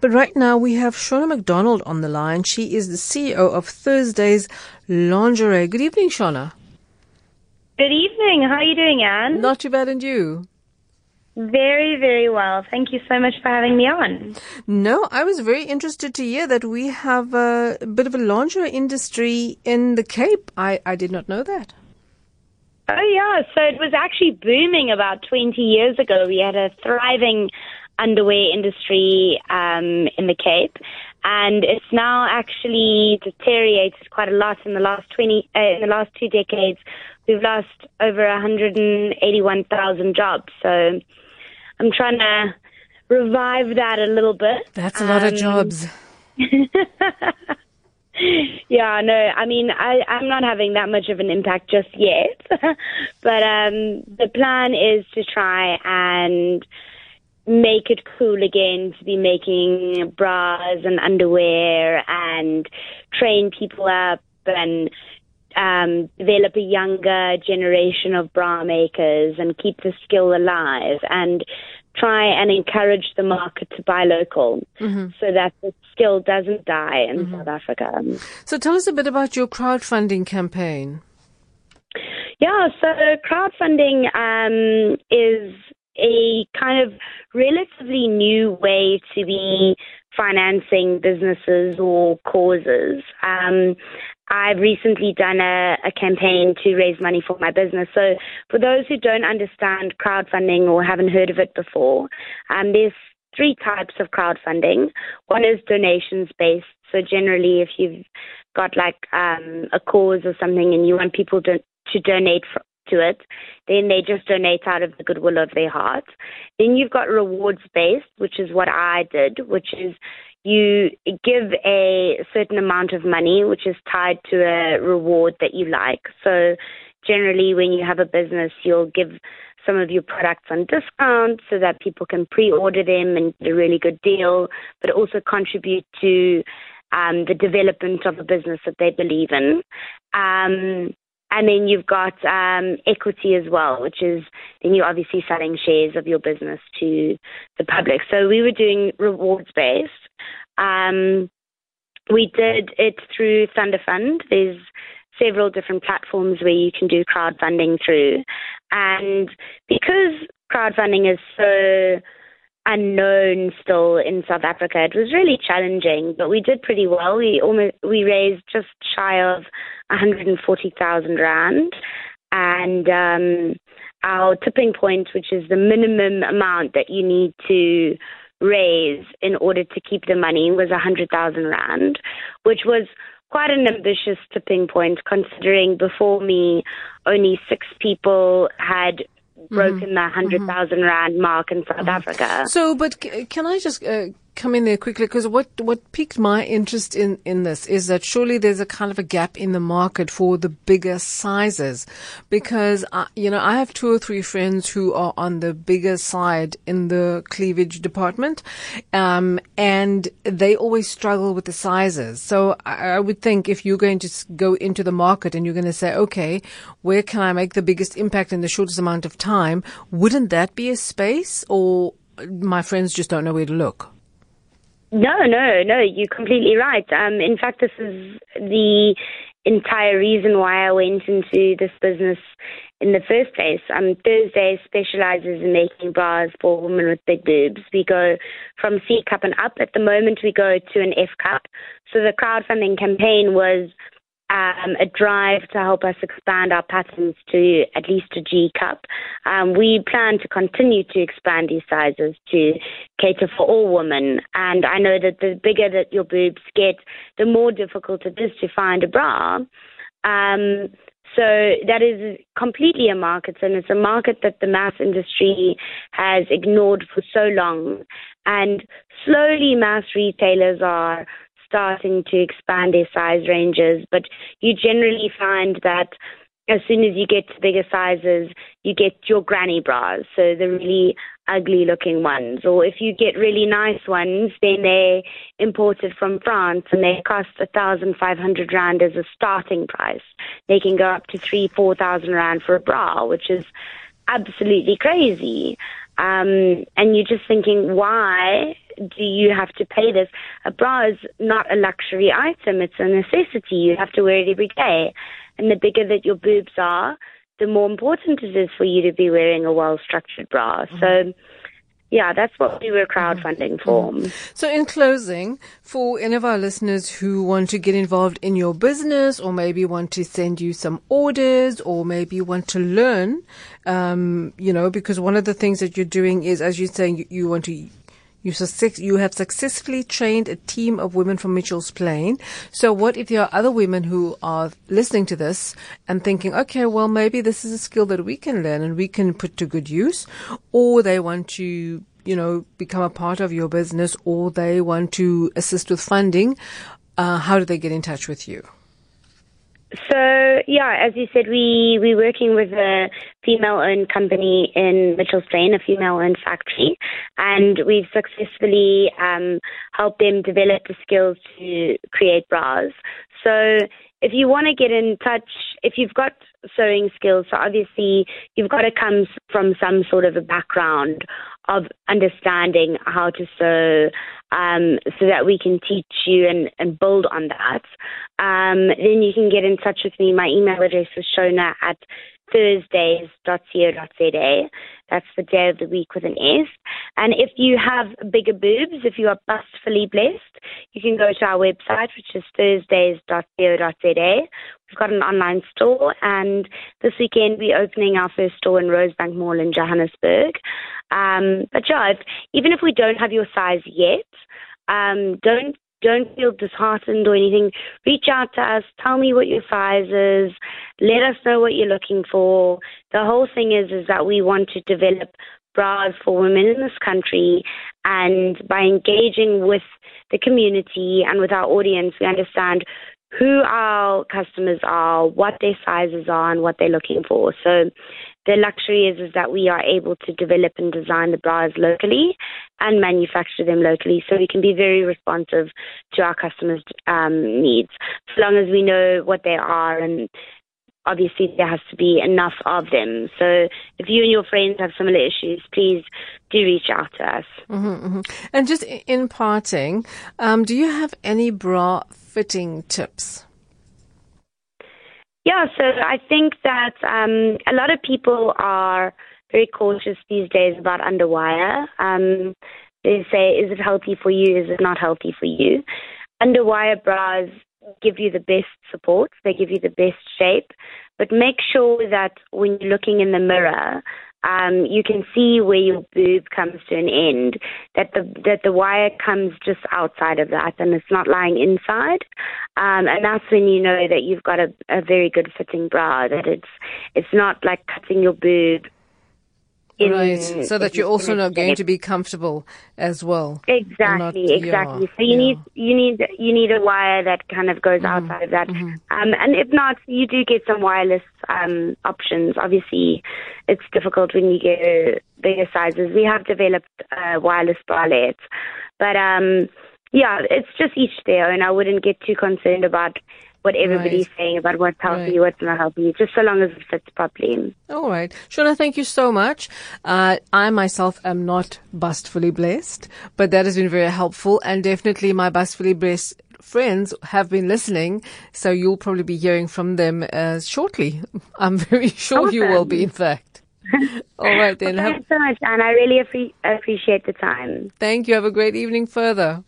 But right now we have Shona McDonald on the line. She is the CEO of Thursday's Lingerie. Good evening, Shona. Good evening. How are you doing, Anne? Not too bad, and you? Very, very well. Thank you so much for having me on. No, I was very interested to hear that we have a, bit of a lingerie industry in the Cape. I, I did not know that. Oh, yeah. So it was actually booming about 20 years ago. We had a thriving underwear industry um, in the Cape. And it's now actually deteriorated quite a lot in the last 20, uh, in the last two decades. We've lost over 181,000 jobs. So I'm trying to revive that a little bit. That's a lot um, of jobs. yeah, no, I mean, I, I'm not having that much of an impact just yet. but um, the plan is to try and make it cool again to be making bras and underwear and train people up and um, develop a younger generation of bra makers and keep the skill alive and try and encourage the market to buy local mm-hmm. so that the skill doesn't die in mm-hmm. South Africa. So tell us a bit about your crowdfunding campaign. Yeah, so crowdfunding um, is a kind of relatively new way to be financing businesses or causes. Um, I've recently done a, a, campaign to raise money for my business. So, for those who don't understand crowdfunding or haven't heard of it before, um, there's three types of crowdfunding. One is donations based. So, generally, if you've got like um, a cause or something and you want people to, to donate for, to it, then they just donate out of the goodwill of their heart. Then you've got rewards based, which is what I did, which is you give a certain amount of money, which is tied to a reward that you like. So generally, when you have a business, you'll give some of your products on discount so that people can pre-order them and get a really good deal, but also contribute to um, the development of a business that they believe in. Um, and then you've got um, equity as well, which is then you're obviously selling shares of your business to the public. So we were doing rewards based. Um, we did it through Thundafund. There's several different platforms where you can do crowdfunding through. And because crowdfunding is so unknown still in South Africa. It was really challenging, but we did pretty well. We almost we raised just shy of 140,000 rand, and um, our tipping point, which is the minimum amount that you need to raise in order to keep the money, was 100,000 rand, which was quite an ambitious tipping point considering before me only six people had broken mm-hmm. the 100,000 mm-hmm. rand mark in South mm-hmm. Africa. So, but c- can I just uh, come in there quickly? Because what what piqued my interest in in this is that surely there's a kind of a gap in the market for the bigger sizes. Because uh, you know I have two or three friends who are on the bigger side in the cleavage department um, and they always struggle with the sizes. So I, I would think if you're going to go into the market and you're going to say okay where can I make the biggest impact in the shortest amount of time? Wouldn't that be a space or my friends just don't know where to look no, no, no, you're completely right. Um, in fact, this is the entire reason why I went into this business in the first place. Um, Thursday specializes in making bras for women with big boobs. We go from C cup and up. At the moment, we go to an F cup. So the crowdfunding campaign was um, a drive to help us expand our patterns to at least a G cup. Um, we plan to continue to expand these sizes to cater for all women. And I know that the bigger that your boobs get, the more difficult it is to find a bra. Um, so that is completely a market, and it's a market that the mass industry has ignored for so long. And slowly, mass retailers are starting to expand their size ranges, but you generally find that as soon as you get to bigger sizes, you get your granny bras, so the really ugly looking ones. Or if you get really nice ones, then they're imported from France and they cost a thousand five hundred rand as a starting price. They can go up to three, four thousand rand for a bra, which is absolutely crazy. Um, and you're just thinking, why do you have to pay this? A bra is not a luxury item, it's a necessity. You have to wear it every day. And the bigger that your boobs are, the more important it is for you to be wearing a well structured bra. Mm-hmm. So, yeah, that's what we were crowdfunding for. Mm-hmm. So, in closing, for any of our listeners who want to get involved in your business, or maybe want to send you some orders, or maybe want to learn, um, you know, because one of the things that you're doing is, as you're saying, you, you want to you, you have successfully trained a team of women from Mitchell's Plain. So what if there are other women who are listening to this and thinking, okay, well, maybe this is a skill that we can learn and we can put to good use, or they want to, you know, become a part of your business, or they want to assist with funding. Uh, how do they get in touch with you? So yeah, as you said, we we're working with a female-owned company in Mitchell's Plain, a female-owned factory, and we've successfully um, helped them develop the skills to create bras. So if you want to get in touch, if you've got sewing skills, so obviously you've got to come from some sort of a background of understanding how to sew um, so that we can teach you and, and build on that. Um, then you can get in touch with me. My email address is shona at thursdays.co.za. That's the day of the week with an S. And if you have bigger boobs, if you are bustfully blessed, you can go to our website, which is thursdays.co.za. We've got an online store, and this weekend we're opening our first store in Rosebank Mall in Johannesburg. Um, but yeah, if, even if we don't have your size yet, um, don't don't feel disheartened or anything. Reach out to us. Tell me what your size is. Let us know what you're looking for. The whole thing is is that we want to develop bras for women in this country, and by engaging with the community and with our audience, we understand who our customers are, what their sizes are, and what they're looking for. So the luxury is, is that we are able to develop and design the bras locally and manufacture them locally so we can be very responsive to our customers' um, needs. as long as we know what they are and obviously there has to be enough of them. So if you and your friends have similar issues, please do reach out to us. Mm-hmm, mm-hmm. And just in parting, um, do you have any bra fitting tips? Yeah, so I think that um, a lot of people are very cautious these days about underwire. Um, they say, is it healthy for you? Is it not healthy for you? Underwire bras give you the best support, they give you the best shape, but make sure that when you're looking in the mirror, um, you can see where your boob comes to an end, that the that the wire comes just outside of that and it's not lying inside. Um, and that's when you know that you've got a, a very good fitting bra, that it's it's not like cutting your boob in, right, so that you're also not going to be comfortable as well. Exactly, not, exactly. Yeah, so you yeah. need you need you need a wire that kind of goes mm-hmm, outside of that, mm-hmm. um, and if not, you do get some wireless um, options. Obviously, it's difficult when you get bigger sizes. We have developed uh, wireless bralettes, but um, yeah, it's just each their own. I wouldn't get too concerned about what everybody's right. saying about what's healthy, right. what's not healthy, just so long as it fits properly. All right. Shona, thank you so much. Uh, I myself am not bustfully blessed, but that has been very helpful and definitely my bustfully blessed friends have been listening, so you'll probably be hearing from them uh, shortly. I'm very sure awesome. you will be, in fact. All right then. well, thanks so much, and I really appreciate the time. Thank you. Have a great evening further.